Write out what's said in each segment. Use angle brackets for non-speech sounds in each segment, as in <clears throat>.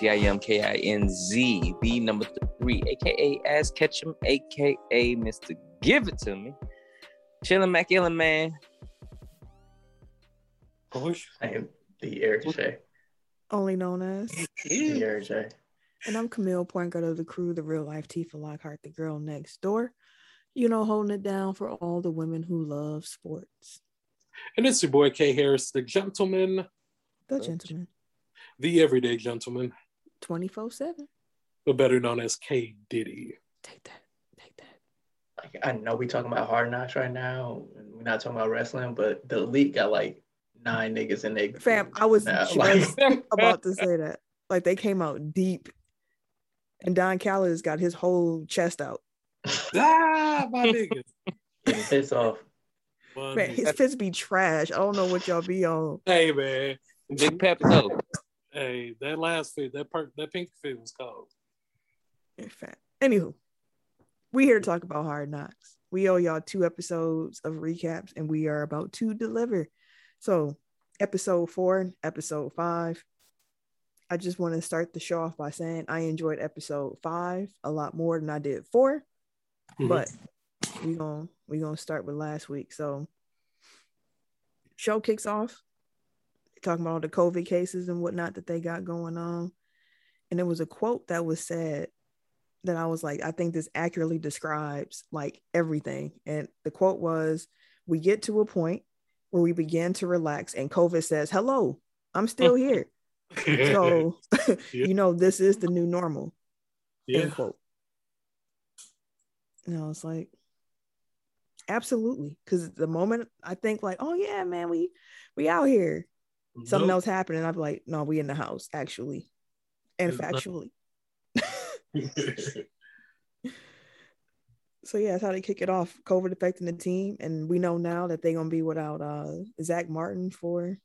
T I M K I N Z, the number three, aka Ass Ketchum, aka Mr. Give It To Me. Chillin' McIllen, man. Push. I am the Eric J. Only known as. The Eric J. And I'm Camille, point guard of the crew, the real life Tifa Lockhart, the girl next door. You know, holding it down for all the women who love sports. And it's your boy K Harris, the gentleman, The gentleman, the everyday gentleman, 24 7. but better known as K Diddy. Take that. Take that. Like, I know we talking about hard knocks right now, and we're not talking about wrestling, but the elite got like nine niggas in there. Fam, I was Nah, just like- <laughs> about to say that. Like they came out deep. And Don Callis got his whole chest out. <laughs> Ah, my niggas. getting pissed off. Man, his fits be trash. I don't know what y'all be on. Hey man, Big Pep, though. Hey, that last fit, that part, that pink fit was cold. In fact, anywho, we here to talk about hard knocks. We owe y'all two episodes of recaps, and we are about to deliver. So, episode four, and episode five. I just want to start the show off by saying I enjoyed episode five a lot more than I did 4 Mhm. but we gonna we gonna start with last week. So, show kicks off talking about all the COVID cases and whatnot that they got going on, and there was a quote that was said that I was like, I think this accurately describes like everything. And the quote was, "We get to a point where we begin to relax, and COVID says, "Hello, I'm still <laughs> here." So, <laughs> Yeah. you know, this is the new normal. yeah, End quote. And I was like, absolutely. Because the moment I think like, oh yeah, man, we we out here, something Nope. else happening. I'm like, no, we in the house actually, and It's factually. <laughs> So yeah, that's how they kick it off. COVID affecting the team, and we know now that they're gonna be without uh Zack Martin for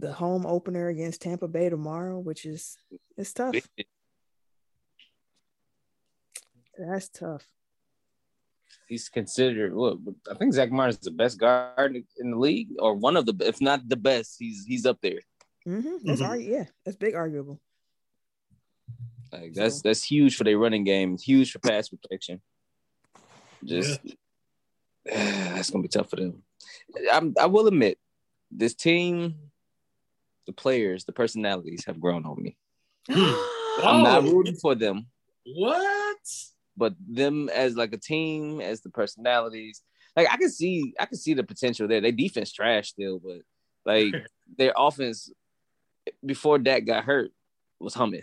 the home opener against Tampa Bay tomorrow, which is it's tough. That's tough. He's considered what I think Zack Martin's the best guard in the league, or one of the if not the best. He's he's up there. hmm That's argu- yeah, that's big arguable. Like that's So- that's huge for their running game, huge for pass protection. Just <sighs> that's gonna be tough for them. I'm, I will admit, this team, the players, the personalities have grown on me. <gasps> <gasps> I'm not rooting for them, what? But them as like a team, as the personalities, like I can see, I can see the potential there. They defense trash still, but like <laughs> their offense before Dak got hurt was humming,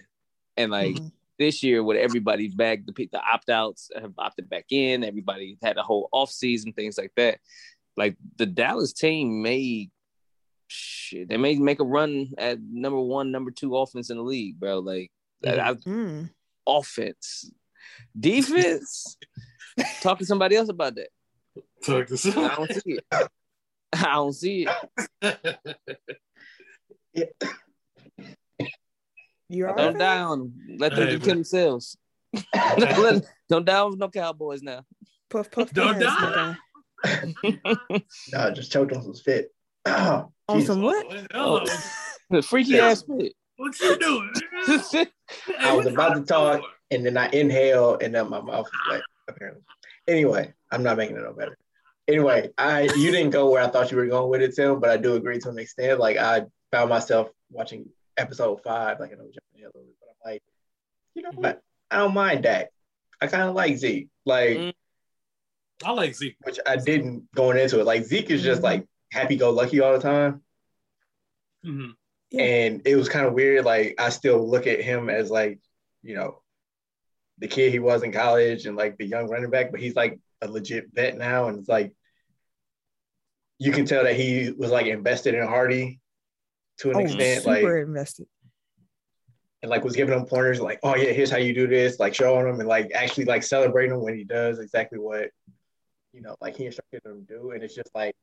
and like Mhm. this year with everybody back, the the opt outs have opted back in. Everybody had a whole off season, things like that. Like the Dallas team may shit, they may make a run at number one, number two offense in the league, bro. Like I- Mm. offense, defense. Talk to somebody else about that. Talk to I don't see it. I don't see it. You all Don't right? down. Let them Hey, kill themselves. Let- <laughs> don't down with no Cowboys now. Puff puff. Don't pass, my die. guy. <laughs> No, just choked on some spit. <clears throat> On Jesus. some what? Oh, Hello. The <laughs> freaky Yeah. ass fit. What you doing? I was about to talk, and then I inhale, and then my mouth was wet, apparently. Anyway, I'm not making it no better. Anyway, I you didn't go where I thought you were going with it, Tim, but I do agree to an extent. Like I found myself watching episode five, like I know jumping ahead a little bit, but I'm like, you know what? I don't mind that. I kind of like Zeke. Like, Mm. I like Zeke. which I didn't going into it. Like Zeke is just like happy go lucky all the time. Mhm. And it was kind of weird. Like I still look at him as like, you know, the kid he was in college and like the young running back, but he's like a legit vet now. And it's like you can tell that he was like invested in Hardy to an Oh, extent. Like super invested. and like was giving him pointers like, oh yeah, here's how you do this, like showing him and like actually like celebrating him when he does exactly what you know, like he instructed him to do. And it's just like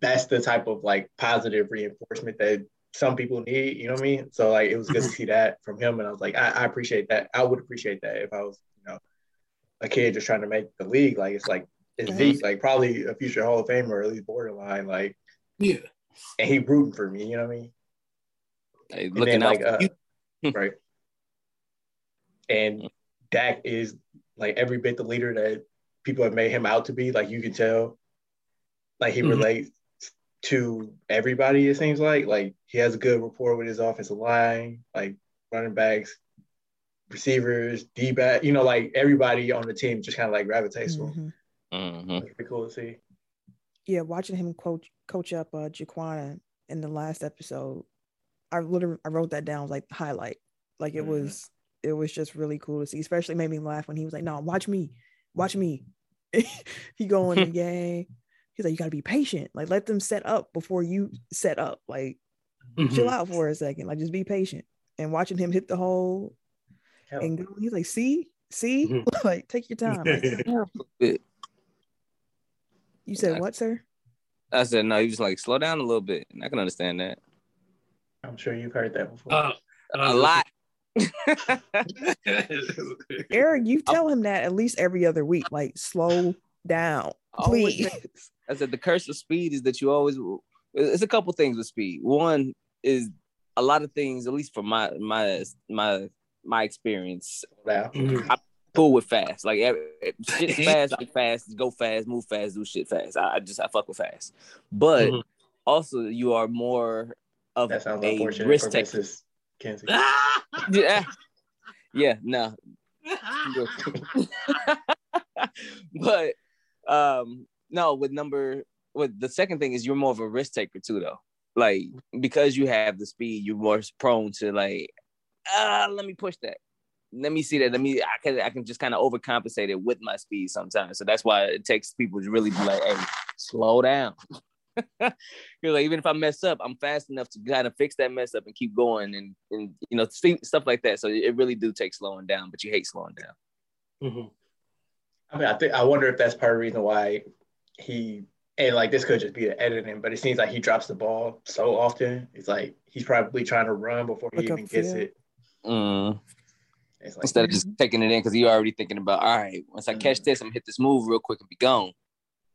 that's the type of like positive reinforcement that some people need, you know what I mean? So like it was good to see that from him. And I was like, I, I appreciate that. I would appreciate that if I was, you know, a kid just trying to make the league. Like it's like it's Mhm. Zeke, like probably a future Hall of Famer or at least borderline. Like Yeah. and he rooting for me. You know what I mean? Hey, looking then, out like, for uh, <laughs> right. And Dak is like every bit the leader that people have made him out to be. Like you can tell, like he Mhm. relates to everybody. It seems like like he has a good rapport with his offensive line, like running backs, receivers, D back. You know, like everybody on the team just kind of like gravitates to him. Mhm. Mhm. It's pretty cool to see. Yeah, watching him coach coach up uh Jaquan in the last episode, I literally I wrote that down like highlight. Like it Mhm. was it was just really cool to see. Especially made me laugh when he was like, "No, watch me, watch me." <laughs> he going, <laughs> in the game. He's like, "You got to be patient. Like let them set up before you set up. Like chill Mhm. out for a second. Like just be patient." And watching him hit the hole Hell, and go, he's like, "See, see, Mhm. <laughs> like take your time." Like, <laughs> you said what, sir? I said no. He was like, slow down a little bit, and I can understand that I'm sure you've heard that before. Uh, a lot. <laughs> Eric, you tell him that at least every other week. Like, slow down, please. Say- I said the curse of speed is that you always. It's a couple things with speed. One is a lot of things, at least from my my my my experience, now. Mhm. cool with fast. Like shit <laughs> fast, like fast, go fast, move fast, do shit fast. I, I just I fuck with fast. But Mhm. also you are more of That sounds a risk for taker. Mrs. <laughs> Yeah, yeah, no. <laughs> but um no, with number with the second thing is you're more of a risk taker too though. Like because you have the speed, you're more prone to like, ah, let me push that. Let me see that. Let me I can I can just kind of overcompensate it with my speed sometimes. So that's why it takes people to really be like, hey, slow down. <laughs> You're like, even if I mess up, I'm fast enough to kind of fix that mess up and keep going and, and you know, st- stuff like that. So it really do take slowing down, but you hate slowing down. Mhm. I mean, I think I wonder if that's part of the reason why he and like this could just be the editing, but it seems like he drops the ball so often. It's like he's probably trying to run before he Look even gets it. Mm. Like Instead of just taking it in because you're already thinking about, all right, once I catch this, I'm gonna hit this move real quick and be gone.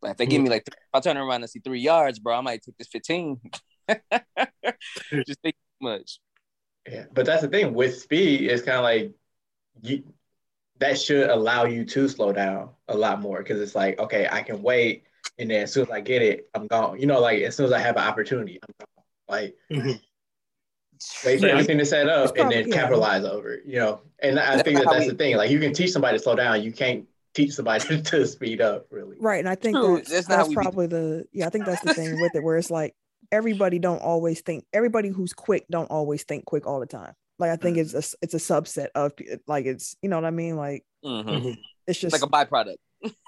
But if they give me like, if I turn around and see three yards, bro, I might take this 15. <laughs> just think too much. Yeah, but that's the thing with speed. It's kind of like you that should allow you to slow down a lot more because it's like okay, I can wait, and then as soon as I get it, I'm gone. You know, like as soon as I have an opportunity, I'm gone. Like Mhm. wait for Yeah. everything to set up It's and probably- then yeah. capitalize over it. You know, and I That's think that that's we- the thing. Like you can teach somebody to slow down, you can't teach somebody <laughs> to speed up. Really, Right. And I think True, that's, that's that's we be- probably the yeah, I think that's the thing with it where it's like everybody don't always think everybody who's quick don't always think quick all the time. Like I think it's a s- it's a subset of like it's you know what I mean? Like Mhm. Mhm. it's It's just like a byproduct.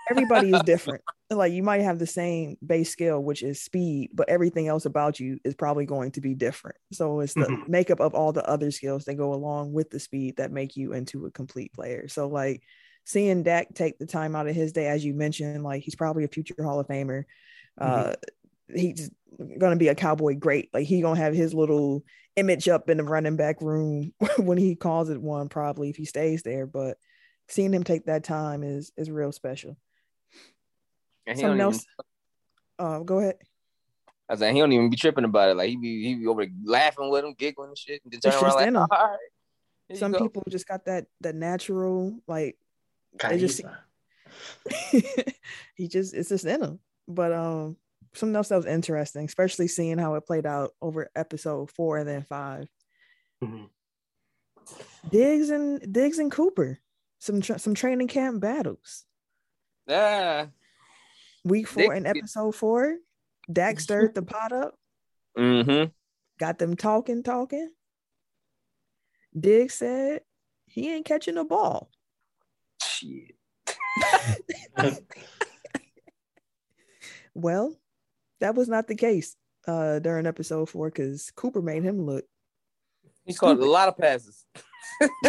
Everybody is different. Like you might have the same base skill, which is speed, but everything else about you is probably going to be different. So it's the Mhm. makeup of all the other skills that go along with the speed that make you into a complete player. So like seeing Dak take the time out of his day, as you mentioned, like he's probably a future Hall of Famer. Uh, he's gonna be a cowboy great. Like he gonna have his little image up in the running back room <laughs> when he calls it one, probably if he stays there. But seeing him take that time is is real special. And he Something don't even, else. Uh, go ahead. I was like, he don't even be tripping about it. Like he be he be over laughing with him, giggling and shit, and then turn around like, him. all right. Some people just got that that natural like Kinda just- used <laughs> he just it's just in him. But um something else that was interesting, especially seeing how it played out over episode four and then five. Mhm. Diggs and Diggs and Cooper, some tra- some training camp battles. Yeah. Week four Diggs and episode four, Dak stirred the pot up, Mm-hmm. got them talking, talking. Diggs said he ain't catching the ball. Shit. <laughs> Well, that was not the case uh during episode four because Cooper made him look He caught a lot of passes. <laughs>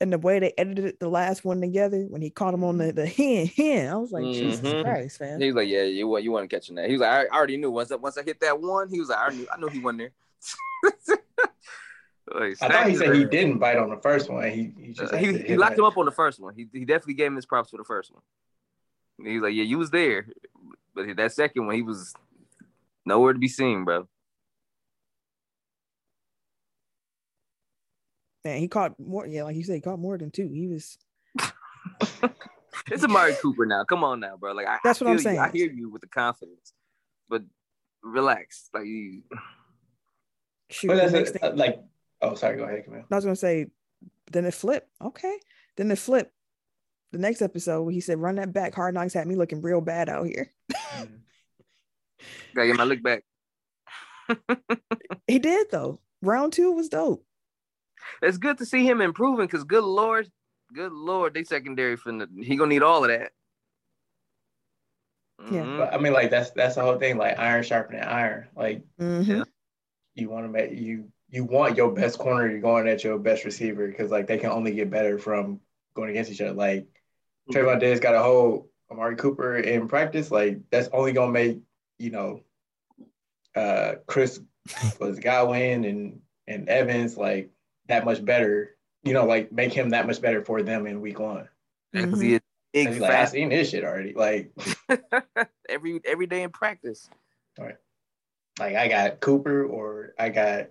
and the way they edited the last one together when he caught him on the the hand, hand I was like, Jesus Mhm. Christ, man. he was like, "Yeah, you want you want catching that?" He was like, "I, I already knew once I, once I hit that one." He was like, "I knew I knew he wasn't there." <laughs> Like, I thought he said he didn't bite on the first one. He he just Uh, he, he locked that. him up on the first one. He, he definitely gave him his props for the first one. He was like, "Yeah, you was there," but that second one, he was Nowhere to be seen, bro. Man, he caught more. Yeah, like you said, he caught more than two. He was. It's Amari Cooper now. Come on now, bro. Like I, That's I what I'm saying. you. I hear you with the confidence, but relax. Like you, Shoot, But the that's a- like, oh, sorry, go ahead, Camille. I was gonna say, then it flipped. Okay, then it flipped. The next episode, he said, "Run that back." Hard knocks had me looking real bad out here. gotta get my look back. <laughs> He did though. Round two was dope. It's good to see him improving because good lord, good lord, they secondary from the he gonna need all of that. Yeah. Mhm. But I mean, like that's that's the whole thing. Like iron sharpening iron. Like Mhm. You want to make you you want your best corner to going at your best receiver because like they can only get better from going against each other. Like Trevon Diggs got a hold Amari Cooper in practice. Like that's only gonna make you know uh Chris was <laughs> Godwin and and Evans like that much better. You know, like make him that much better for them in week one. Yeah, 'cause Mhm. he is And big, he's like, I fast seen this shit already. Like, <laughs> every every day in practice. like I got Cooper or I got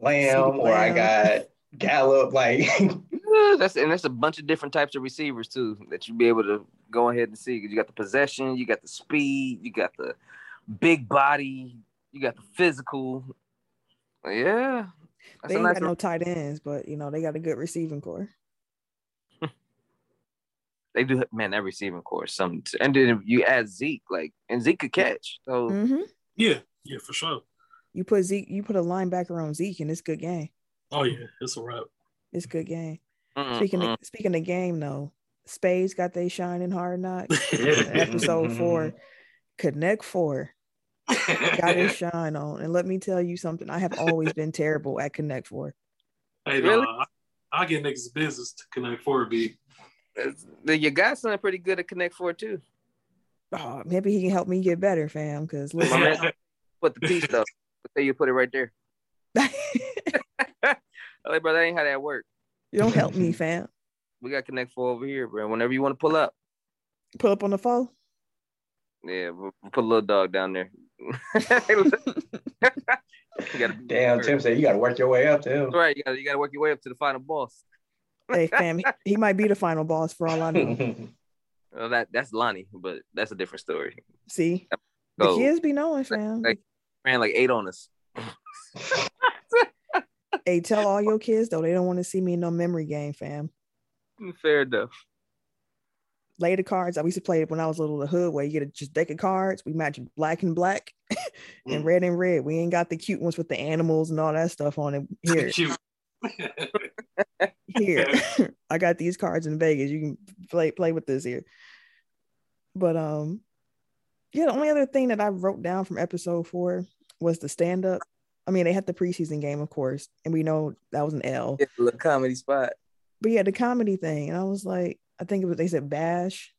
Lamb or I got Gallup. Like, <laughs> that's and that's a bunch of different types of receivers too that you be able to go ahead and see. 'Cause You got the possession, you got the speed, you got the big body, you got the physical. Yeah, that's They ain't nice. got no tight ends, but you know they got a good receiving corps. <laughs> they do, man. That receiving corps, some, and then you add Zeke, like, and Zeke could catch. So hmm Yeah, yeah, for sure. You put Zeke, you put a linebacker on Zeke, and it's good game. Oh yeah, it's a wrap. It's good game. mm, Speaking mm. of, speaking of game though, Spades got they shining hard knock. <laughs> Episode four, <laughs> Connect Four got his <laughs> shine on. And let me tell you something, I have always been terrible at Connect Four. Hey, Really? no, I, I get niggas business to connect four B. It's- the- your guy's son pretty good at Connect Four too. Oh, maybe he can help me get better, fam. Because My listen, man- Put the piece though. I'll you put it right there. <laughs> I'm like, bro, that ain't how that work. you don't help me, <laughs> fam. We got Connect Four over here, bro. Whenever you want to pull up, Pull up on the phone. yeah, we'll we'll put a little dog down there. You gotta be- damn, Tim said you got to work your way up to him. That's right. You gotta, you gotta work your way up to the final boss. hey, <laughs> fam, he, he might be the final boss for all I know. <laughs> Well, that that's Lonnie, but that's a different story. See, the kids be knowing, fam. like- ran like eight on us. Hey, tell all your kids though they don't want to see me in no memory game, fam. Fair enough. Lay the cards. I used to play it when I was little. The hood where you get a just deck of cards. We match black and black, <laughs> and red and red. We ain't got the cute ones with the animals and all that stuff on it. Here, <laughs> Cute. here. <laughs> I got these cards in Vegas. You can play play with this here. But um, yeah. The only other thing that I wrote down from episode four was the stand up. I mean, they had the preseason game, of course, and we know that was an L. It's a little comedy spot. But yeah, the comedy thing, and I was like, I think it was they said bash,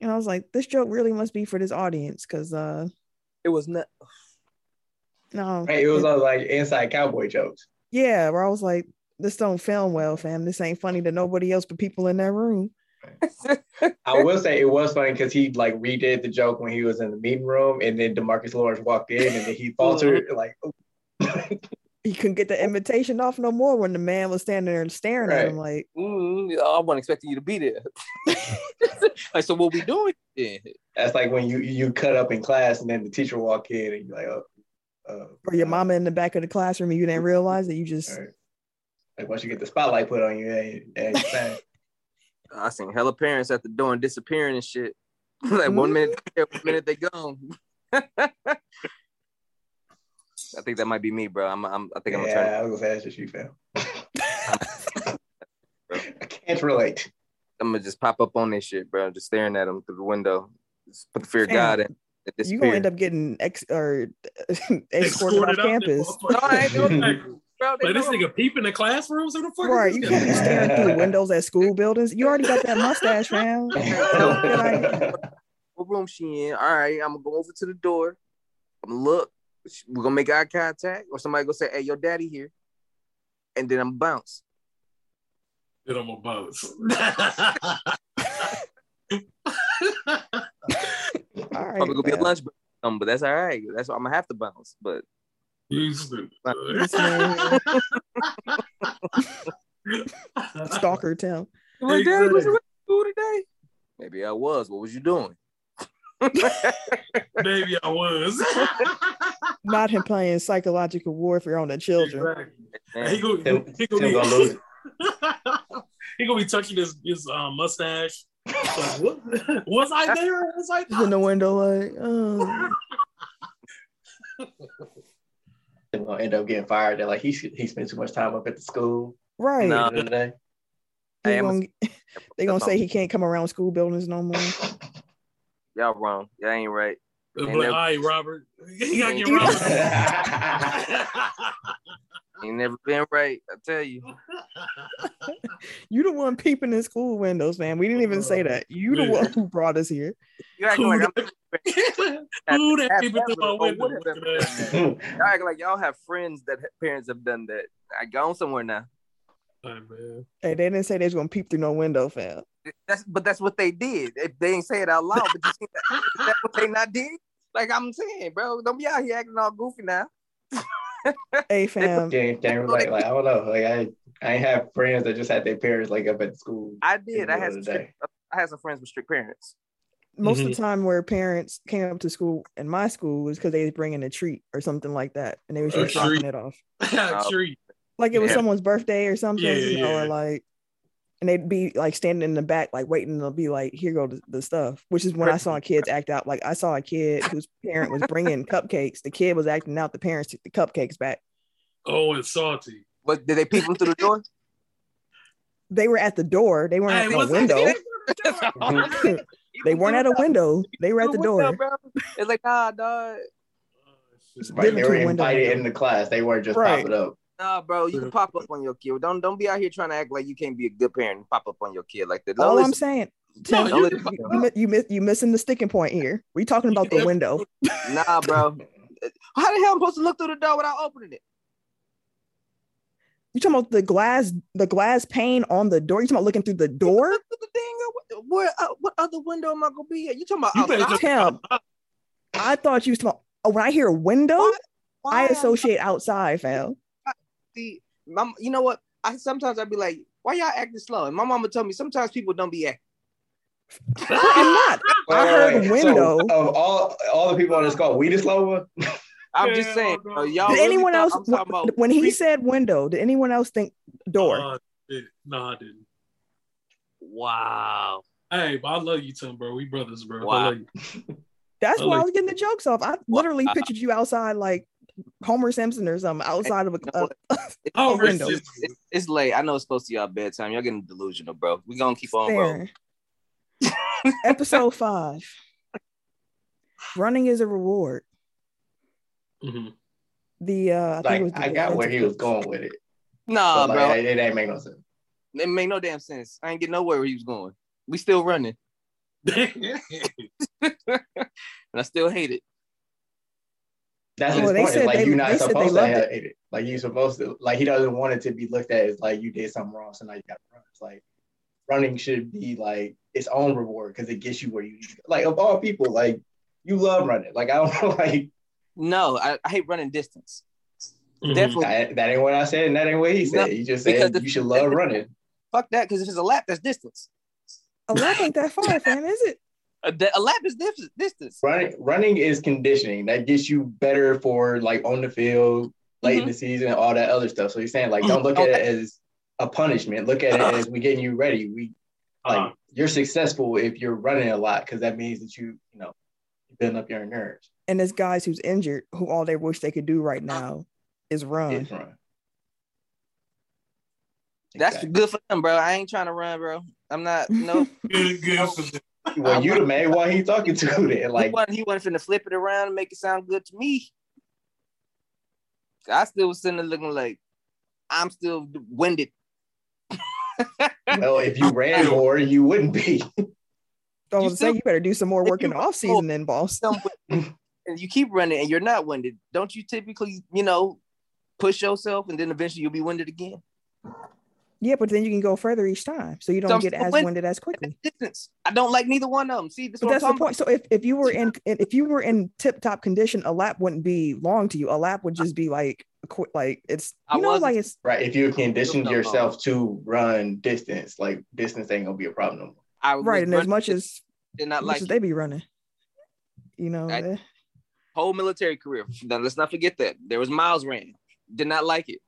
and I was like, this joke really must be for this audience because uh, It was not. no, Right, it was all like inside cowboy jokes. yeah, where I was like, this don't film well, fam. This ain't funny to nobody else but people in that room. <laughs> I will say it was funny because he like redid the joke when he was in the meeting room, and then Demarcus Lawrence walked in, and then he faltered <laughs> like, <laughs> He couldn't get the invitation off no more when the man was standing there and staring at him like, Mm, I wasn't expecting you to be there. <laughs> like, so what we doing? Yeah. that's like when you you cut up in class, and then the teacher walk in, and you're like, oh, uh, or your mama in the back of the classroom and you didn't realize that you just all right. Like once you get the spotlight put on you, ain't, ain't. <laughs> I seen hella parents at the door and disappearing and shit. <laughs> like one minute, one minute they gone. I think that might be me, bro. I'm, I'm I think I'm gonna turn. yeah, I was gonna say that's just you, fam. <laughs> I can't relate. I'm gonna just pop up on this shit, bro. Just staring at them through the window. Just put the fear of God in. and you gonna end up getting ex or <laughs> escorted off campus. motherfucker. No, I ain't doing that. <laughs> Bro, Like this nigga peeping in the classrooms. Who the fuck? Right, you this can't be staring through the windows at school buildings. You already got that mustache, fam. what room she in? All right, I'm gonna go over to the door. I'm gonna look. We're gonna make eye contact, or somebody gonna say, "Hey, your daddy here," and then I'm bounce. Get on my boats. All right. Probably gonna be a lunch break. Um, but that's all right. That's why I'm gonna have to bounce. But You stupid. This man, stalker town. like, Dad, was you at school today? Maybe I was. What was you doing? <laughs> Maybe I was. <laughs> Not him playing psychological warfare on the children. Exactly. He gonna, he gonna gonna be, lose <laughs> he gonna be touching his his um, mustache. Like, what? Was I there? Was I Just in the window, like, oh. Tim gonna end up getting fired. They're like he he spent too much time up at the school. right. No. At the the day. He Hey, I'm a- gonna, they gonna say he can't come around school buildings no more. Y'all wrong. Y'all ain't right. But, And they're- all right, Robert. <laughs> You gotta get You- Robert. <laughs> Ain't never been right. I tell you. <laughs> You the one peeping in school windows, man. We didn't even say uh-huh. that. You the one who brought us here. You acting like I'm that- Who that Have- people through my window? would have looking been- at? y'all acting like y'all have friends that parents have done that. I gone somewhere now. Hey, man. Hey, they didn't say they was gonna peep through no window, fam. That's but that's what they did. If they ain't say it out loud, but you see that, is that what they not did? Like I'm saying, bro, don't be out here acting all goofy now. <laughs> Hey, fam. James, James like, like I don't know. Like I I have friends that just had their parents like up at school. I did. I had some strict, I had some friends with strict parents. Most Mm-hmm. of the time, where parents came up to school in my school was because they was bringing a treat or something like that, and they was just dropping it off, <laughs> Treat. like it was Yeah. someone's birthday or something, Yeah, you know, yeah. or like. And they'd be like standing in the back, like waiting. They'll be like, "Here go the, the stuff." Which is when I saw kids act out. Like I saw a kid whose parent was bringing cupcakes. The kid was acting out. The parents took the cupcakes back. Oh, it's salty. But did they peep them through the door? They were at the door. They weren't Hey, at the window. <laughs> they weren't at a window. They were at the door. It's like, nah, dog. It's Right, they different were to a window. invited in the class. They weren't just Right. popping up. Nah, bro, you can pop up on your kid. Don't don't be out here trying to act like you can't be a good parent and pop up on your kid like that. All Don't I'm saying, No, Tim, you- you, you, you miss you missing the sticking point here. We talking about the window. <laughs> Nah, bro. How the hell am I supposed to look through the door without opening it? You talking about the glass, the glass pane on the door? You talking about looking through the door? Look through the thing. What, where, uh, what other window am I gonna be at? You talking about You better outside? just- Tim, I thought you was talking. Oh, when I hear window, Why- why I am associate outside, fam. See, mom, you know what? I sometimes I'd be like, why y'all acting slow? And my mama told me sometimes people don't be acting. <laughs> I'm not. I heard So, window. of all all the people on this call, we the slow one. <laughs> I'm just saying, no. bro, y'all. Did really anyone else about when he pre- said window? Did anyone else think door? No, I didn't. No, I didn't. Wow. Hey, but I love you, Tim, bro. We brothers, bro. I love you. That's I why I was getting the jokes off. I literally pictured you outside like Homer Simpson or something outside of a, You know a, Oh, a window. Richard. It's, it's late. I know it's supposed to y'all bedtime. Y'all getting delusional, bro. We gonna keep on rolling. Episode five. Running is a reward. Mhm. The uh, I think it Like was the I got where he was going with it. Nah, but, bro. like, it, it ain't make no sense. It made no damn sense. I ain't get nowhere where he was going. We still running, <laughs> <laughs> and I still hate it. That's Well, his they point. said like they- you're not they supposed to have hate it. Like you're supposed to. Like he doesn't want it to be looked at as like you did something wrong, so now you got to run. It's like running should be like its own reward because it gets you where you need to go. Like of all people, like you love running. Like I don't <laughs> know, like No, I, I hate running distance. Mhm. Definitely. that, that ain't what I said, and that ain't what he said. No, he just said you should love running. Fuck that, because if it's a lap, that's distance. A lap ain't that far, fam, is it? A, da- a lap is dif- distance. Running running is conditioning that gets you better for like on the field, late in Mhm. the season, and all that other stuff. So you're saying like don't look at it as a punishment. Look at it as we getting you ready. We like Uh-huh. you're successful if you're running a lot because that means that you you know building up your nerves. And there's guys who's injured who all they wish they could do right now is run. Is run. That's Exactly. good for them, bro. I ain't trying to run, bro. I'm not. No, <laughs> Good, good for them. Well, you the main Why he talking to then. he Like wasn't. He wasn't finna flip it around and make it sound good to me. I still was sitting there looking like I'm still winded. <laughs> well, if you ran more, you wouldn't be. I You was say you better do some more if work in the off season then, boss. <laughs> And you keep running and you're not winded. Don't you typically, you know, push yourself and then eventually you'll be winded again? Yeah, but then you can go further each time, so you don't So get as winning. winded as quickly. <laughs> Distance. I don't like neither one of them. See, this But that's the talking point. So if, if you were in if you were in tip top condition, a lap wouldn't be long to you. A lap would just be like a quick, like it's I you know wasn't- like it's Right. If you conditioned No, no. yourself to run distance, like distance ain't gonna be a problem no more. I was right. And as much as did not like as it. they be running, you know, I- eh, whole military career. Now, let's not forget that there was miles ran. Did not like it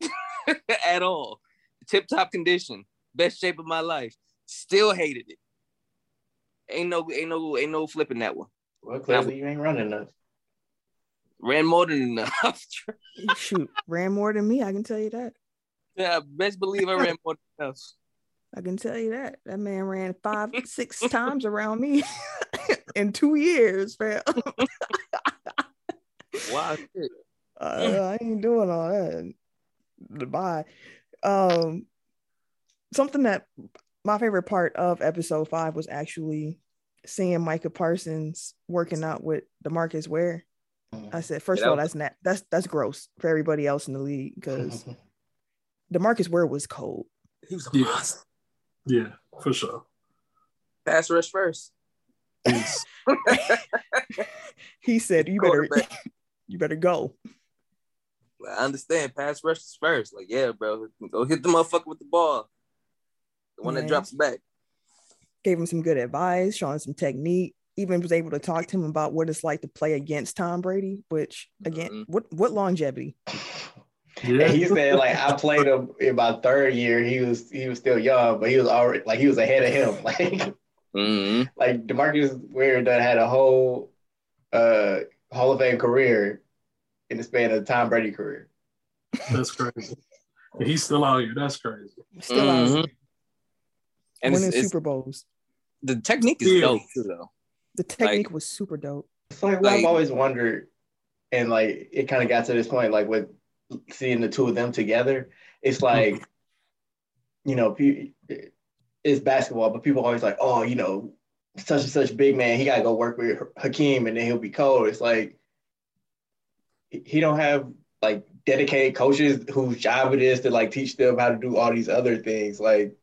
<laughs> at all. Tip top condition, best shape of my life. Still hated it. Ain't no, ain't no, ain't no flipping that one. Well, clearly you ain't running enough. Ran more than enough. <laughs> shoot, ran more than me. I can tell you that. yeah, best believe I ran more than enough. I can tell you that. That man ran five, six times around me <laughs> in two years, fam. Wow. Uh, I ain't doing all that. Bye. Um, something that my favorite part of episode five was actually seeing Micah Parsons working out with Demarcus Ware. I said, first Yeah, of all, that's not that's that's gross for everybody else in the league because <laughs> Demarcus Ware was cold. He was a Yeah. monster. Yeah, for sure. Pass rush first. <laughs> <laughs> He said, "You better, you better go." I understand. Pass rush is first. Like, yeah, bro. Go hit the motherfucker with the ball. The one Yeah. that drops back. Gave him some good advice, showing some technique. Even was able to talk to him about what it's like to play against Tom Brady. Which again, Mhm. what what longevity? yeah. And he said like I played him in my third year. He was he was still young, but he was already like he was ahead of him. <laughs> Like hmm like Demarcus Ware done had a whole uh Hall of Fame career in the span of the Tom Brady career. That's crazy. He's still out here. That's crazy. Still out Mhm. here, And winning it's, it's, Super Bowls. the technique is Yeah. dope too, though. The technique was super dope. It's like Like- I've always wondered, and like it kind of got to this point, like with seeing the two of them together. It's like, you know, it's basketball, but people always like, oh, you know, such and such big man, he gotta go work with Hakeem, and then he'll be cold. It's like he don't have like dedicated coaches whose job it is to like teach them how to do all these other things. Like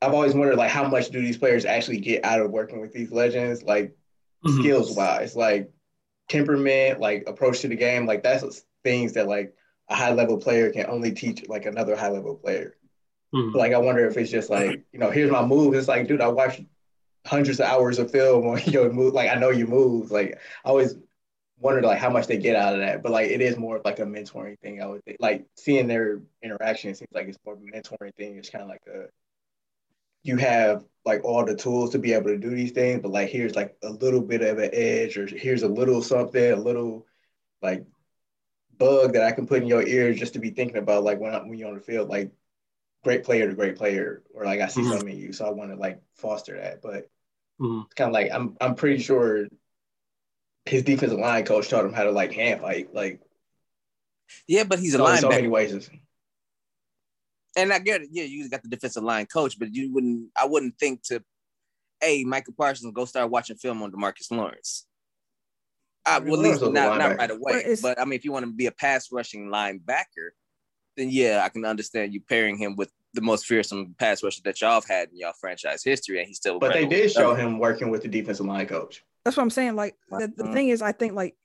I've always wondered, like, how much do these players actually get out of working with these legends? Like Mhm. skills wise, like temperament, like approach to the game, like that's things that like a high level player can only teach like another high level player. Mhm. Like I wonder if it's just like, you know, here's my move. It's like, dude, I watched hundreds of hours of film on <laughs> your move. Like I know your moves. Like I always wondered like how much they get out of that. But like it is more of like a mentoring thing, I would think. Like seeing their interaction, it seems like it's more of a mentoring thing. It's kind of like a you have like all the tools to be able to do these things, but like here's like a little bit of an edge, or here's a little something, a little like bug that I can put in your ear just to be thinking about, like when I, when you're on the field, like great player to great player, or like I see Mhm. something in you, so I want to like foster that. But Mhm. it's kind of like I'm I'm pretty sure his defensive line coach taught him how to like hand fight, like Yeah, but he's a so, in so many ways. and I get it. Yeah, you got the defensive line coach, but you wouldn't. I wouldn't think to, hey, Michael Parsons, go start watching film on Demarcus Lawrence. I, well, at least not, not right away. But But I mean, if you want to be a pass rushing linebacker, then yeah, I can understand you pairing him with the most fearsome pass rusher that y'all have had in y'all franchise history, and he's still. But they did show him working with the defensive line coach. That's what I'm saying. Like the, the Mhm. thing is, I think like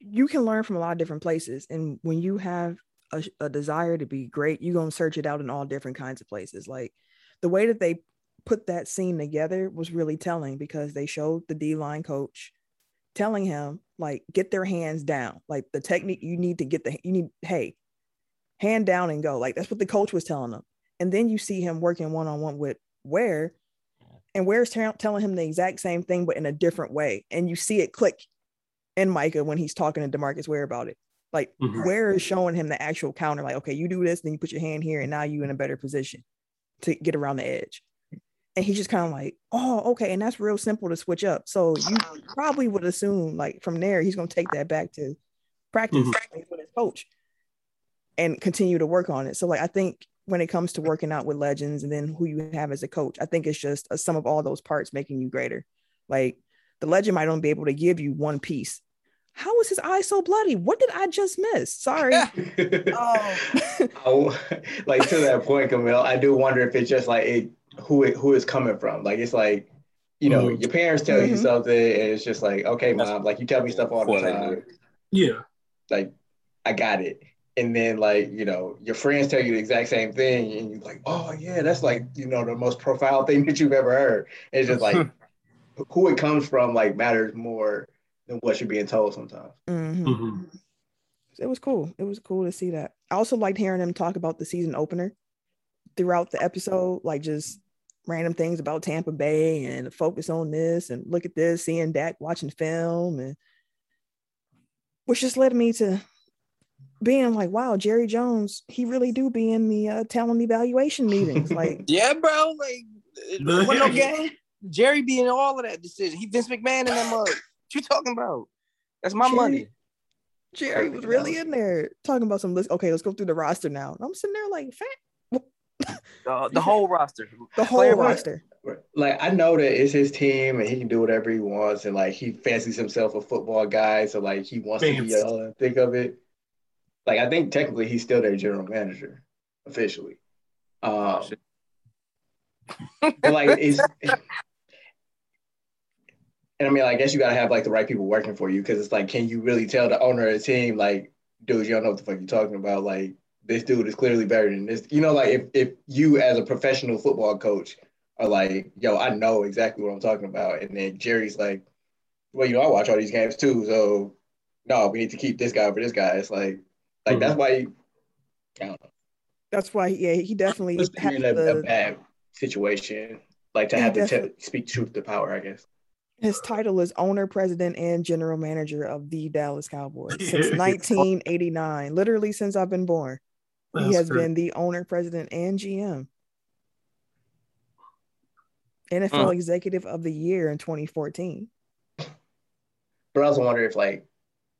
you can learn from a lot of different places, and when you have a, a desire to be great, you're gonna search it out in all different kinds of places. Like the way that they put that scene together was really telling because they showed the D line coach telling him like get their hands down, like the technique you need to get the you need hey hand down and go. Like that's what the coach was telling them, and then you see him working one on one with Ware and Ware's tell- telling him the exact same thing, but in a different way. And you see it click in Micah when he's talking to Demarcus Ware about it. Like Mhm. Ware is showing him the actual counter, like, okay, you do this, then you put your hand here, and now you're in a better position to get around the edge. And he's just kind of like, oh, okay. And that's real simple to switch up. So you probably would assume, like, from there, he's going to take that back to practice Mhm. with his coach and continue to work on it. So, like, I think when it comes to working out with legends and then who you have as a coach, I think it's just a sum of all those parts making you greater. Like, the legend might only be able to give you one piece, how was his eye so bloody? What did I just miss? Sorry. <laughs> oh. I- <laughs> like to that point, Camille, I do wonder if it's just like it, who it, who it's coming from. Like it's like, you know, Mhm. your parents tell you Mhm. something, and it's just like, okay, mom, like you tell me stuff all the Before they knew time. Yeah. Like I got it. And then like, you know, your friends tell you the exact same thing, and you're like, oh yeah, that's like, you know, the most profound thing <laughs> that you've ever heard. And it's just like <laughs> who it comes from like matters more than what you're being told sometimes. Mhm. Mhm. It was cool. It was cool to see that. I also liked hearing them talk about the season opener throughout the episode, like just random things about Tampa Bay and focus on this and look at this, seeing Dak watching film and which just led me to being like, wow, Jerry Jones, he really do be in the uh, talent evaluation meetings. <laughs> Like, Yeah, bro. Like, what no game? Jerry be in all of that decision. He Vince McMahon in that mug. What you talking about? That's my Jerry- money. Jerry was really in there talking about some list. Okay, let's go through the roster now. And I'm sitting there like, fat, The, the whole roster. <laughs> the whole Player- roster. Like I know that it's his team and he can do whatever he wants and like he fancies himself a football guy, so like he wants to be a all think of it. Like I think technically he's still their general manager officially. Um, <laughs> but like it's and I mean I guess you gotta have like the right people working for you because it's like can you really tell the owner of the team like dude you don't know what the fuck you're talking about like this dude is clearly better than this you know like if, if you as a professional football coach are like yo I know exactly what I'm talking about and then Jerry's like well you know I watch all these games too so no we need to keep this guy for this guy it's like like that's why you, I don't That's why, yeah, he definitely puts had in a, a bad situation like to have to tell, speak truth to power I guess his title is owner, president, and general manager of the Dallas Cowboys <laughs> since 1989. Literally since I've been born, he has crazy. been the owner, president, and GM. NFL Mm. Executive of the Year in 2014. But I also wonder if, like,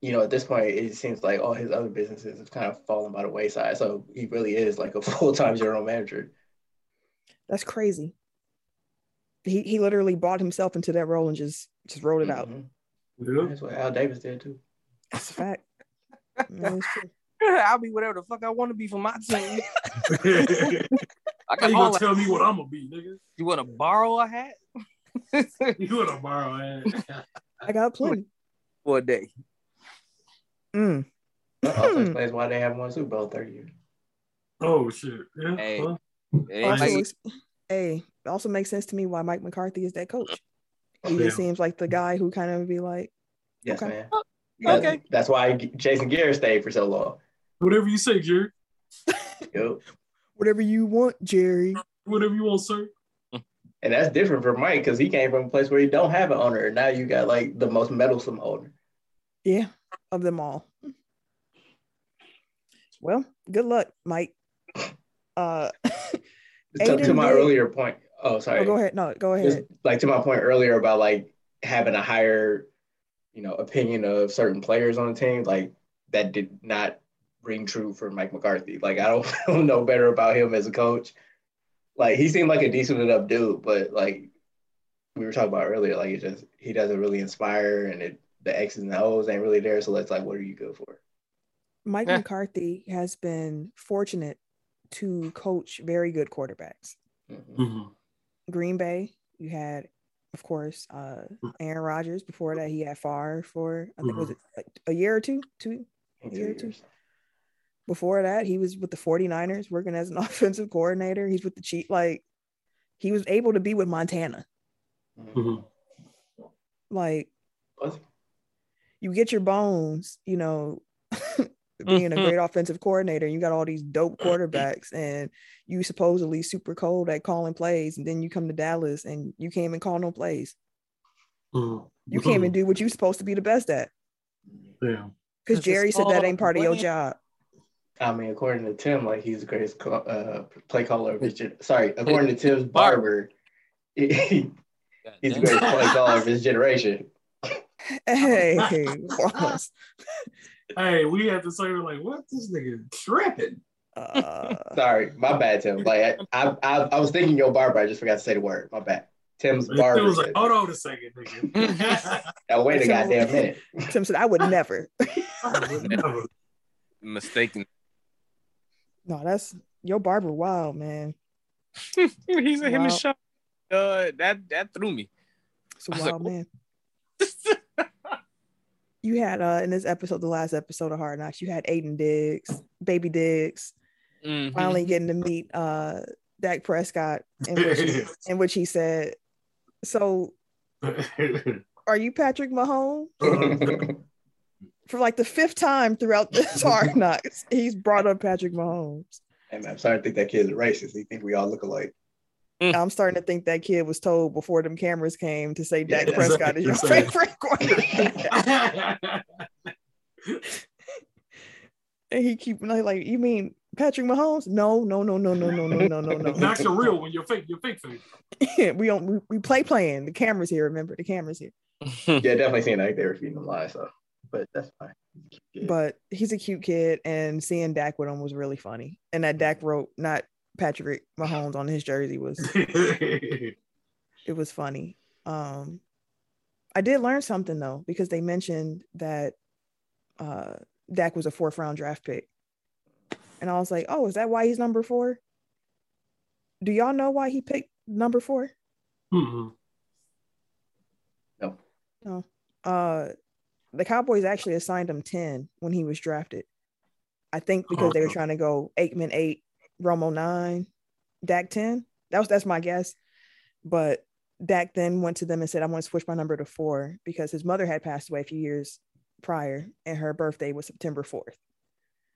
you know, at this point, it seems like all his other businesses have kind of fallen by the wayside. So he really is like a <laughs> full time general manager. That's crazy. He he literally bought himself into that role and just just wrote it out. Mhm. Yeah. That's what Al Davis did too. That's a fact. <laughs> Yeah, it's true. <laughs> I'll be whatever the fuck I want to be for my team. I got you all gonna that. tell me what I'm gonna be, nigga? You want to borrow a hat You gonna borrow it? I got plenty. for a day? Mm. That also explains why they haven't won a Super Bowl 30 years. Oh shit! Yeah. Hey. Well, It Also, like- hey, it also makes sense to me why Mike McCarthy is that coach. He Yeah. just seems like the guy who kind of be like, Yes, Okay. man. yeah, Okay. That's why Jason Garrett stayed for so long. whatever you say, Jerry. Yep. whatever you want, Jerry. Whatever you want, sir. And that's different for Mike because he came from a place where you don't have an owner. And now you got like the most meddlesome owner. Yeah, of them all. Well, good luck, Mike. Uh, <laughs> To, to my earlier point. Oh, sorry. oh, go ahead. No, go just ahead. like to my point earlier about like having a higher, you know, opinion of certain players on the team, like that did not ring true for Mike McCarthy. Like I don't, <laughs> I don't know better about him as a coach. Like he seemed like a decent enough dude, but like we were talking about earlier, like it just he doesn't really inspire, and it the X's and the O's ain't really there. So it's like, what are you good for? Mike Yeah. McCarthy has been fortunate to coach very good quarterbacks. Mhm. Mm-hmm. Green Bay, you had, of course, uh, Aaron Rodgers. Before that, he had Favre for I think was it like a year or two, two. In A two year or two. years. Before that, he was with the 49ers working as an <laughs> offensive coordinator. He's with the Chief. Like he was able to be with Montana. Mhm. Mm-hmm. Like Was he? You get your bones, you know, <laughs> being a Mhm. great offensive coordinator. You got all these dope quarterbacks, and you supposedly super cold at calling plays, and then you come to Dallas and you can't even call no plays. Mm-hmm. You can't even do what you're supposed to be the best at. Yeah. Because Jerry said that ain't part of your job. I mean, according to Tim, like he's the greatest co- uh, play caller of his gen- sorry, according to Tim's barber, <laughs> he, he's the greatest play caller of his generation. Hey, <laughs> boss. Hey, we have to say we're like, what this nigga tripping? Uh, Sorry, my bad, Tim. Like I, I, I was thinking your barber. I just forgot to say the word. My bad. Tim's It barber. was like, said hold on a second, nigga. <laughs> Now wait a Tim- goddamn minute. Tim said, I would never. <laughs> Never. Mistaken. no, that's your barber Wow, man. he said him and Wow. Sean. Uh, that that threw me. It's a I was like, wild man. You had uh in this episode, the last episode of Hard Knocks, you had Aiden Diggs, Baby Diggs, Mhm. finally getting to meet uh Dak Prescott, in which he, <laughs> in which he said, "So, <laughs> are you Patrick Mahomes?" <laughs> For like the fifth time throughout this Hard Knocks, he's brought up Patrick Mahomes. And I'm starting to think that kid's a racist. He think we all look alike. Mm. I'm starting to think that kid was told before them cameras came to say Dak that's Prescott is your exactly. favorite quarterback. <laughs> and he keep like, like, you mean Patrick Mahomes? No, no, no, no, no, no, no, no, no, no. Not your real one, your fake, your fake fake. <laughs> we don't we, we play playing. The cameras here, remember the cameras here. <laughs> Yeah, definitely seeing like they were feeding him lies. So, but that's fine. Yeah. But he's a cute kid, and seeing Dak with him was really funny. And that Dak wrote not Patrick Mahomes on his jersey was <laughs> it was funny. Um, I did learn something though because they mentioned that uh, Dak was a fourth round draft pick, and I was like, oh, is that why he's number four? Do y'all know why he picked number four? Mm-hmm. no. No. Uh, the Cowboys actually assigned him ten when he was drafted. I think because they were Okay. trying to go Aikman eight, Romo nine, Dak ten. That was that's my guess. But Dak then went to them and said, "I want to switch my number to four because his mother had passed away a few years prior, and her birthday was September fourth.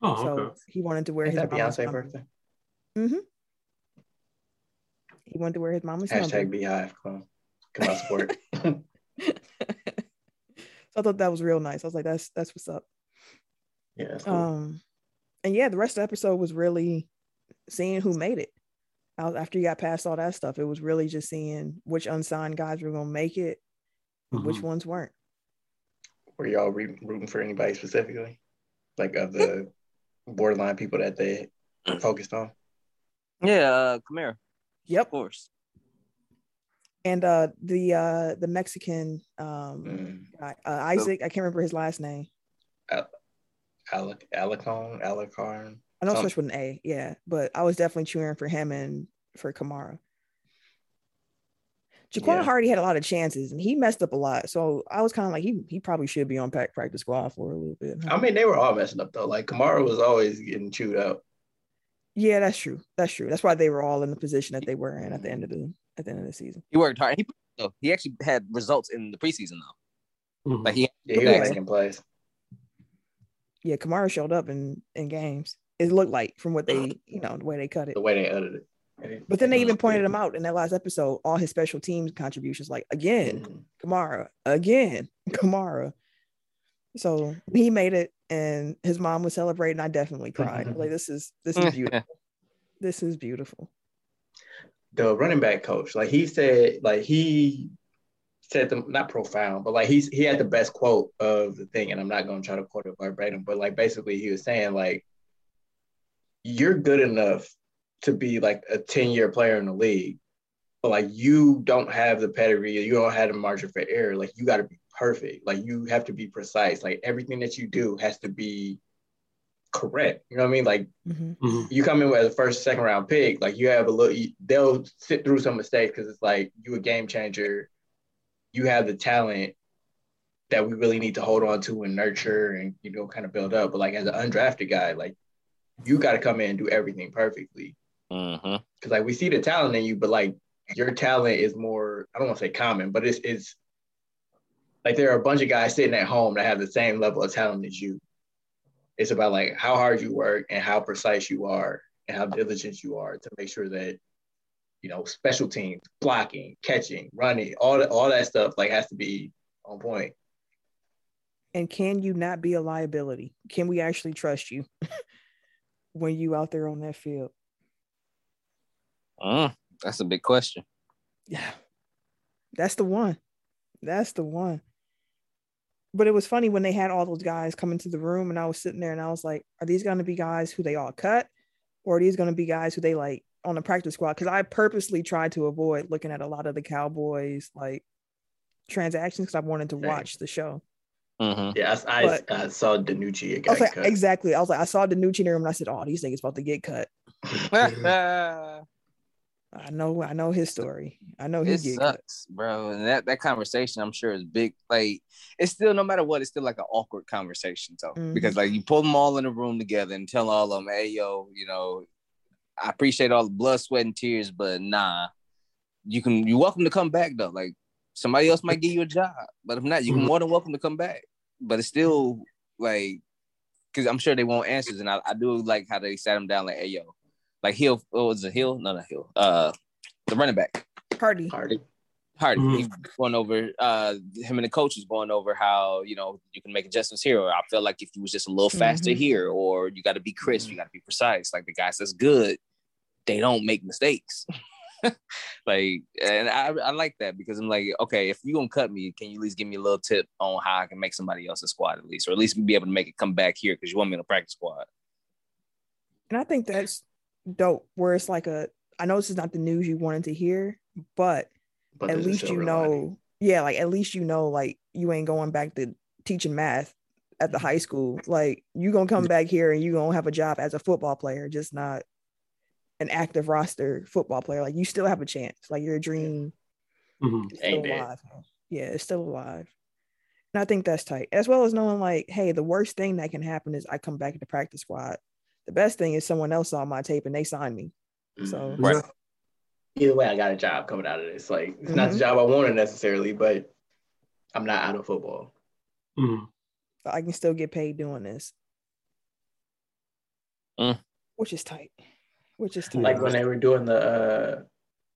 Oh, so okay. he wanted to wear Is his that Beyonce number. birthday? Mm-hmm. He wanted to wear his mama's Hashtag number. Beehive. Come on. Come on, support. <laughs> so I thought that was real nice. I was like, "That's that's what's up." yeah, cool. Um, and yeah, the rest of the episode was really seeing who made it. After you got past all that stuff, it was really just seeing which unsigned guys were gonna make it, and which ones weren't. Were y'all re- rooting for anybody specifically? Like of the borderline people that they focused on? Yeah, uh, Kamara, of Yep. course. And uh, the uh, the Mexican um, Mm. guy, uh, Isaac, I can't remember his last name. Alec, Alicon, Alicarn. I know it Some- starts with an A, yeah, but I was definitely cheering for him and for Kamara. Jaquan Yeah. Hardy had a lot of chances and he messed up a lot. So I was kind of like, he he probably should be on pack practice squad for a little bit. I mean, they were all messing up though. Like Kamara was always getting chewed out. yeah, that's true. That's true. That's why they were all in the position that they were in at the end of the at the end of the season. He worked hard. He though, he actually had results in the preseason though. Mhm. Like he Yeah, he Yeah. was making plays. Yeah, Kamara showed up in in games. It looked like from what they, uh-huh. you know, the way they cut it. The way they edited it. But then they even pointed good. him out in that last episode, all his special teams contributions, like again, Mhm. Kamara, again, <laughs> Kamara. So he made it, and his mom was celebrating. I definitely cried. I was like, this is this is mm-hmm. beautiful. this is beautiful. the running back coach, like he said, like he said the not profound, but like he's he had the best quote of the thing, and I'm not gonna try to quote it verbatim, but like basically he was saying like you're good enough to be like a 10 year player in the league, but like you don't have the pedigree, you don't have the margin for error. Like you got to be perfect. Like you have to be precise. Like everything that you do has to be correct. You know what I mean? Like Mhm. Mhm. you come in as a first, second round pick, like you have a little, you- they'll sit through some mistakes because it's like you a game changer. You have the talent that we really need to hold on to and nurture and you know kind of build up. But like as an undrafted guy, like you got to come in and do everything perfectly Mm-hmm. because like we see the talent in you, but like your talent is more, I don't want to say common, but it's it's like there are a bunch of guys sitting at home that have the same level of talent as you. It's about like how hard you work and how precise you are and how diligent you are to make sure that you know special teams, blocking, catching, running, all that all that stuff like has to be on point. And can you not be a liability? Can we actually trust you <laughs> when you out there on that field? Mm, that's a big question. Yeah. That's the one. That's the one. But it was funny when they had all those guys come into the room and I was sitting there and I was like, are these going to be guys who they all cut? Or are these going to be guys who they like on the practice squad because I purposely tried to avoid looking at a lot of the Cowboys like transactions because I wanted to Same. watch the show. Mhm. Yeah, I, I, But- I saw DiNucci I got was like, cut. exactly. I was like, I saw the new in there and I said, "Oh, these niggas about to get cut." <laughs> I know, I know his story. I know he it get cut. sucks, bro. And that that conversation, I'm sure, is big. Like, it's still no matter what, it's still like an awkward conversation, so Mhm. because like you pull them all in a room together and tell all of them, hey, yo, you know, I appreciate all the blood, sweat, and tears, but nah, you can you're welcome to come back though. Like somebody else might give you a job, but if not, you can Mhm. more than welcome to come back. But it's still like because I'm sure they want answers, and I, I do like how they sat him down like, hey, yo, like Hill, what was it Hill? No, not Hill. Uh, the running back. Hardy. Hardy. Hardy, Mhm. he was going over uh him and the coach was going over how you know you can make adjustments here or I feel like if you was just a little faster Mhm. here or you got to be crisp, you got to be precise. Like the guys that's good, they don't make mistakes. <laughs> like and I, I like that because I'm like, okay, if you're gonna cut me, can you at least give me a little tip on how I can make somebody else's squad at least, or at least be able to make it come back here because you want me in a practice squad. And I think that's dope. Where it's like a, I know this is not the news you wanted to hear, but But at least you know, lining. yeah, like at least you know, like you ain't going back to teaching math at the high school. Like you gonna come back here and you gonna have a job as a football player, just not an active roster football player. Like you still have a chance. Like your dream Mhm. is still Ain't alive. Yeah, it's still alive. And I think that's tight. As well as knowing like, hey, the worst thing that can happen is I come back to the practice squad. The best thing is someone else saw my tape and they signed me. So Mhm. Right. Either way, I got a job coming out of this. Like it's not the Mhm. job I wanted necessarily, but I'm not out of football. Mhm. I can still get paid doing this. Mm. Which is tight. Which is. Like when they were doing the uh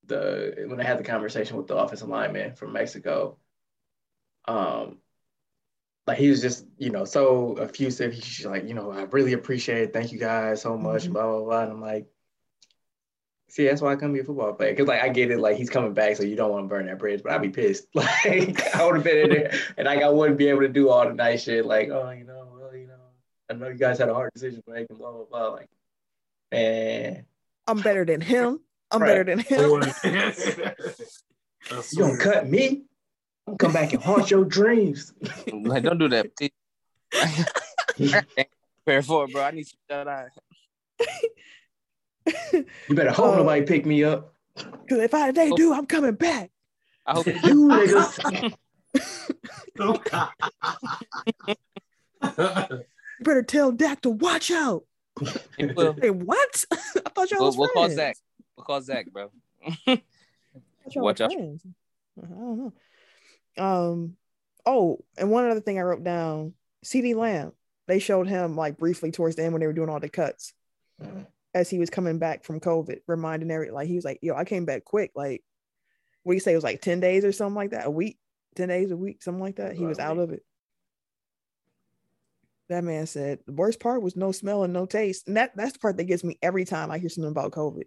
the when they had the conversation with the offensive lineman from Mexico, um, like he was just you know so effusive. He's just like you know I really appreciate it. Thank you guys so much. Mhm. Blah blah blah. And I'm like, see, that's why I come be a football player because like I get it. Like he's coming back, so you don't want to burn that bridge. But I'd be pissed. <laughs> Like I would have been in there, and like I wouldn't be able to do all the nice shit. Like oh you know well you know I know you guys had a hard decision to make and blah blah blah. Like man. I'm better than him. I'm Right. better than him. <laughs> You gonna swear. cut me? I'm gonna come back and haunt your dreams. <laughs> Like, don't do that, please. <laughs> Prepare for it, bro. I need some shut eye. You better hope Oh. nobody pick me up. Because if I they do, I'm coming back. I hope You niggas. Oh, You better tell Dak to watch out. Hey, what? <laughs> I thought y'all We'll, was we'll call friends. Zack. We'll call Zack, bro. <laughs> I thought y'all Watch out. I don't know. Um. Oh, and one other thing I wrote down: CeeDee Lamb. They showed him like briefly towards the end when they were doing all the cuts, as he was coming back from COVID, reminding every like he was like, "Yo, I came back quick." Like, what do you say? It was like ten days or something like that. A week, ten days, a week, something like that. He was out of it. That man said the worst part was no smell and no taste, and that that's the part that gets me every time I hear something about COVID.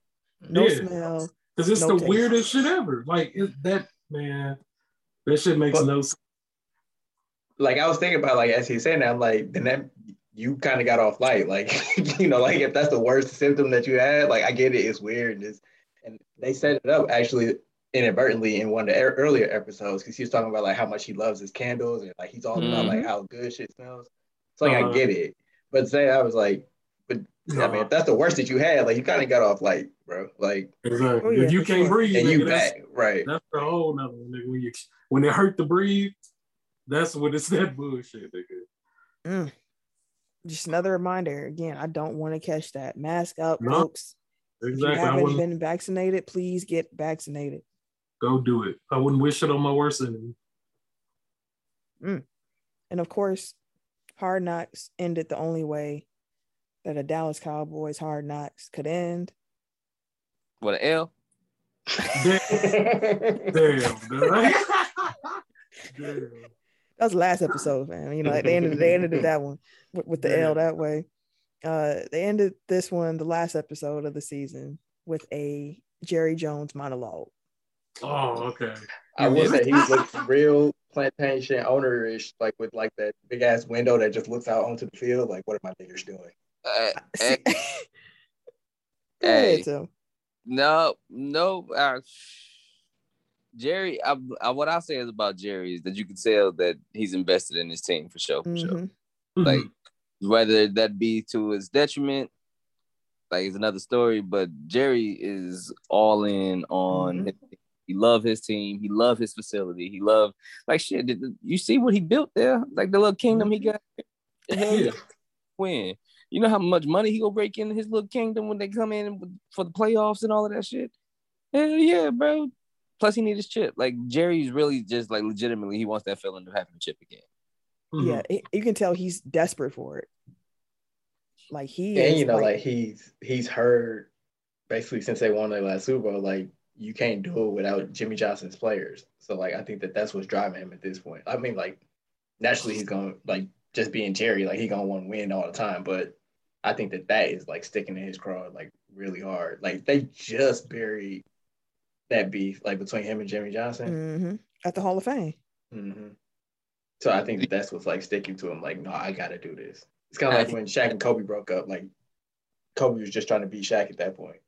No Yeah. smell. Because it's No the taste. weirdest shit ever. Like it, that, man. That shit makes But- no sense. Like I was thinking about like as he's saying that, I'm like, then that you kind of got off light. Like, <laughs> you know, like if that's the worst symptom that you had, like I get it, it's weird. And, it's, and they set it up actually inadvertently in one of the ear- earlier episodes because he was talking about like how much he loves his candles and like he's all about like Mhm. how good shit smells. It's like I Uh-huh. get it. But say I was like, but I mean, if that's the worst that you had, like you kind of got off light, bro. Like, Exactly. Oh, yeah, if you can't sure. breathe, and nigga, you back, right? that's the whole nother one, nigga. When you when it hurt to breathe, that's when it's <laughs> that bullshit, nigga. Mm. Just another reminder again, I don't want to catch that. Mask up, No. folks. If you Exactly. Haven't wouldn't been vaccinated, please get vaccinated. go do it. I wouldn't wish it on my worst enemy. And of course, Hard Knocks ended the only way that a Dallas Cowboys Hard Knocks could end. What an L. Damn, <laughs> damn, dude. <laughs> damn. That was the last episode, man. You know, like they ended they ended that one with, with the L that way. Uh, they ended this one, the last episode of the season, with a Jerry Jones monologue. Oh, okay. I will say he looks real plantation owner-ish, like with like that big ass window that just looks out onto the field. Like, what are my niggers doing? Uh, See- Hey. <laughs> Hey. No, no. Uh, Jerry, I, I, what I say is about Jerry is that you can tell that he's invested in his team for sure, for sure. Mhm. Like whether that be to his detriment, like it's another story. But Jerry is all in on. Mhm. His team. He love his team. He love his facility. He love like shit. Did you see what he built there? Like the little kingdom he got. Hell Yeah. yeah. Win. You know how much money he gonna break in his little kingdom when they come in for the playoffs and all of that shit. Hell yeah, bro. Plus he need his chip. Like Jerry's really just like legitimately he wants that feeling of having a chip again. Mhm. Yeah, it- you can tell he's desperate for it. Like he And is you know, like, like he's he's heard basically since they won their last Super Bowl, like you can't do it without Jimmy Johnson's players. So like I think that that's what's driving him at this point. I mean, like naturally he's gonna like just being Jerry, like he gonna want to win all the time. But I think that that is like sticking in his craw like really hard. Like they just buried that beef like between him and Jimmy Johnson. mhm, at the Hall of Fame. hmm So I think that that's what's like sticking to him. Like, no, I gotta do this. It's kind of like when Shaq and Kobe broke up. Like, Kobe was just trying to beat Shaq at that point.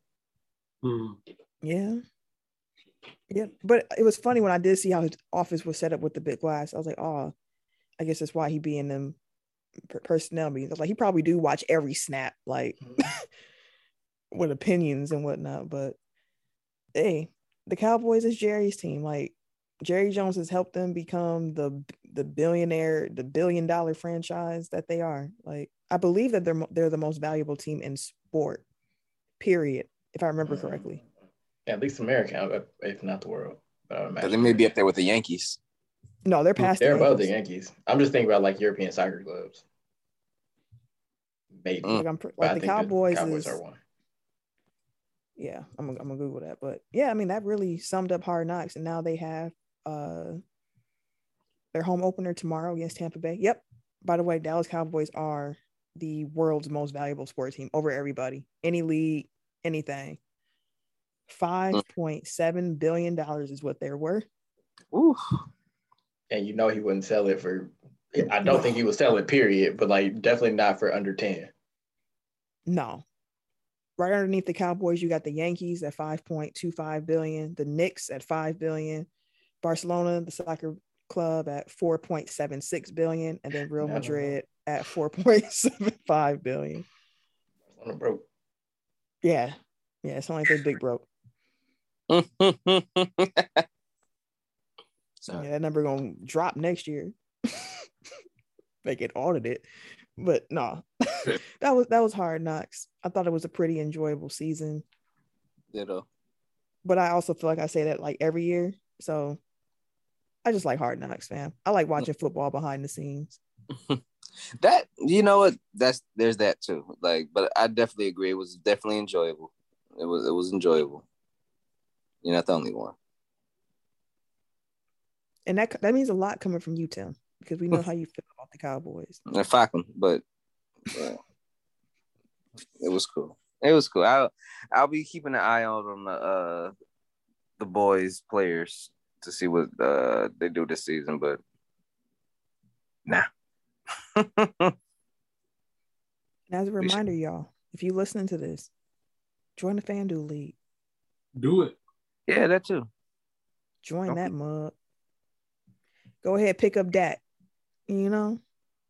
Mhm. Yeah. Yeah. But it was funny when I did see how his office was set up with the big glass. I was like, oh, I guess that's why he be in them per- personnel meetings. I was like, he probably do watch every snap, like mm-hmm. <laughs> with opinions and whatnot. But hey, the Cowboys is Jerry's team. Like Jerry Jones has helped them become the the billionaire, the billion dollar franchise that they are. Like I believe that they're they're the most valuable team in sport. Period. If I remember mm. correctly. Yeah, at least American, if not the world. But I But imagine they may be up there with the Yankees. No, they're past. They're the above the Yankees. Yankees. I'm just thinking about like European soccer clubs. Maybe. Like, I'm pr- But I like the think Cowboys, Cowboys is are one. yeah. I'm gonna- I'm gonna Google that, but yeah, I mean that really summed up Hard Knocks, and now they have uh their home opener tomorrow against Tampa Bay. Yep. By the way, Dallas Cowboys are the world's most valuable sports team over everybody, any league, anything. Mm. Five point seven billion dollars is what they're worth. Ooh. And you know he wouldn't sell it for. I don't think he would sell it. Period. But like definitely not for under ten. No. Right underneath the Cowboys, you got the Yankees at 5.25 billion, the Knicks at 5 billion, Barcelona, the soccer club at 4.76 billion, and then Real No. Madrid at 4.75 billion. Barcelona broke. Yeah. Yeah, it's only they big broke. Sorry. Yeah, that number gonna drop next year. <laughs> they get audited. But no, <laughs> that was that was hard knocks. I thought it was a pretty enjoyable season. Ditto. but I also feel like I say that like every year. So I just like hard knocks, fam. I like mm. watching football behind the scenes. <laughs> That you know what? That's there's that too. Like, but I definitely agree. It was definitely enjoyable. It was it was enjoyable. You're not the only one. And that that means a lot coming from you, Tim, because we know <laughs> how you feel about the Cowboys. And fuck 'em, but, but it was cool. It was cool. I'll I'll be keeping an eye out on the uh the boys players to see what uh they do this season, but nah. <laughs> And as a reminder, y'all, if you listening to this, join the FanDuel League. Do it. Yeah, that too. Join Okay. that mug. Go ahead, pick up that. You know?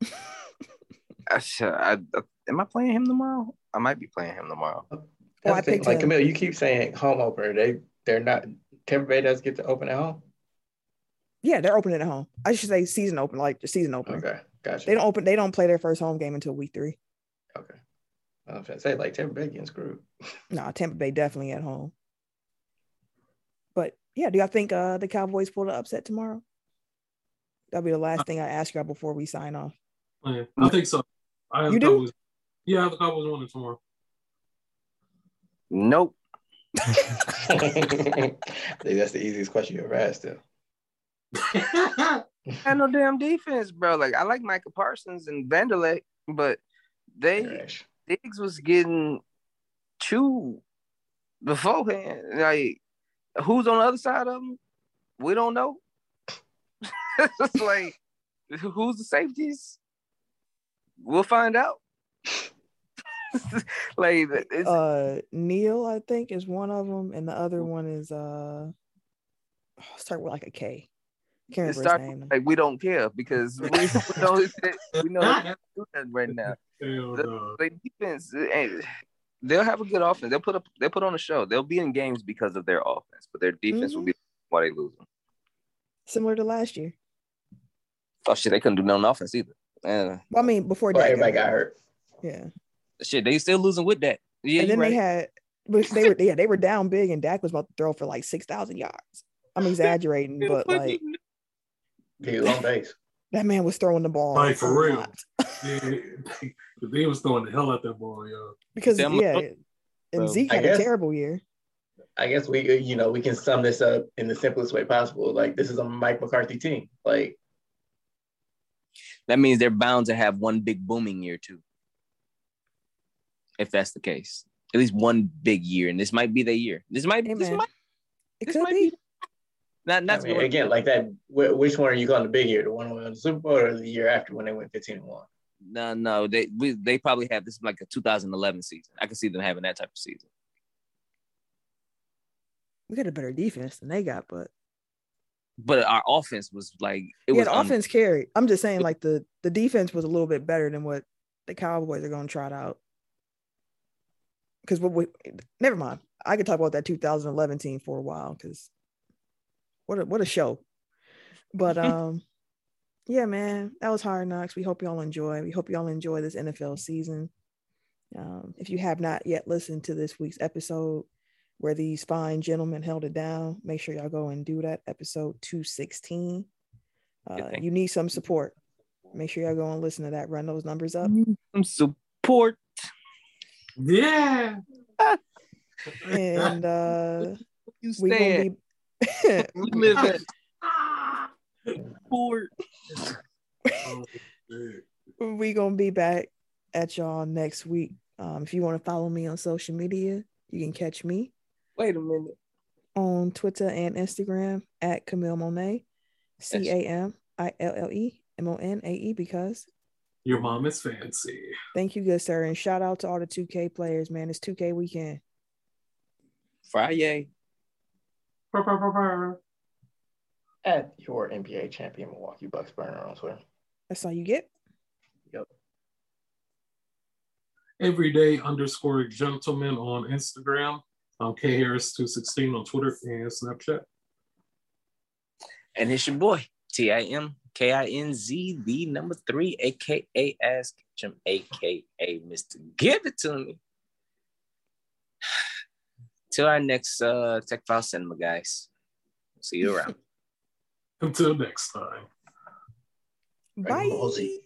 <laughs> I, I, I am I playing him tomorrow? I might be playing him tomorrow. Oh, oh I the thing. picked Like him. Camille, you keep saying home opener. They they're not. Tampa Bay does get to open at home. Yeah, they're opening at home. I should say season open, like the season opener. Okay, gotcha. They don't open. They don't play their first home game until week three. Okay. I was trying to say like Tampa Bay getting screwed. No, Tampa Bay definitely at home. But yeah, do y'all think uh the Cowboys pull the upset tomorrow? That'll be the last thing I ask y'all before we sign off. Yeah, I think so. I have You the do? Cowboys. Yeah, I have the Cowboys winning tomorrow. Nope. <laughs> I think that's the easiest question you ever asked him. I had no damn defense, bro. Like I like Micah Parsons and Vanderlei, but they Trash. Diggs was getting chewed beforehand. Like, who's on the other side of them? We don't know. it's <laughs> like, who's the safeties? We'll find out. <laughs> like it's, Uh, Neal, I think, is one of them, and the other one is uh, oh, start with like a K. Can't it remember start his name. like we don't care because we, we <laughs> know that- we know they can't do that right now. Hell The- no. Like defense, ain't- they'll have a good offense. They'll put up, they'll put on a show. They'll be in games because of their offense, but their defense will be why they lose them. Similar to last year. Oh shit, they couldn't do nothing offense either. Uh, Well, I mean, before Well, that, everybody got hurt. yeah. shit, they still losing with that. Yeah, and then right. they had, but they were yeah they were down big, and Dak was about to throw for like six thousand yards. I'm <laughs> exaggerating, but like He was on base. That man was throwing the ball Like, for real. lot. Yeah, <laughs> they, they was throwing the hell out that ball, yo. because Them- yeah, and So, Zeke I had a terrible year. I guess we, uh, you know, we can sum this up in the simplest way possible. Like this is a Mike McCarthy team. Like that means they're bound to have one big booming year too. If that's the case, at least one big year, and this might be the year. This might, Hey, this might, It this could might be. be. Not, I not to mean, again, like that. Wh- which one are you calling the big year? The one who won the Super Bowl or the year after when they went fifteen and one? No, no, they we, they probably have this like a 2011 season. I can see them having that type of season. We got a better defense than they got, but But our offense was like it yeah, was the un- offense carried. I'm just saying, like the the defense was a little bit better than what the Cowboys are going to trot out. Because what we never mind. I could talk about that 2011 team for a while because what a what a show. But um, <laughs> yeah, man, that was hard knocks. We hope y'all enjoy. We hope y'all enjoy this NFL season. Um, if you have not yet listened to this week's episode where these fine gentlemen held it down, make sure y'all go and do that. Episode 216. Uh, you need some support. Make sure y'all go and listen to that. Run those numbers up. some support. Yeah. And uh <laughs> You we gonna be We live at support. Oh, we gonna be back at y'all next week. Um, if you want to follow me on social media, you can catch me Wait a minute. on Twitter and Instagram at Camille Monae, C A M I L L E M O N A E. Because Your mom is fancy. thank you, good sir, and shout out to all the 2K players, man. It's 2K weekend. Friday. Brr, brr, brr, brr. At your NBA champion Milwaukee Bucks burner on Twitter. That's all you get. Yep. Everyday underscore gentleman on Instagram. Um, K Harris two sixteen on Twitter and Snapchat. And it's your boy, T I M K I N Z, the number three, aka Ask Jim, aka Mr. Give It To Me. Till our next uh, Tech File Cinema, guys. See you around. <laughs> Until next time. Dragon Ball Bye. Z.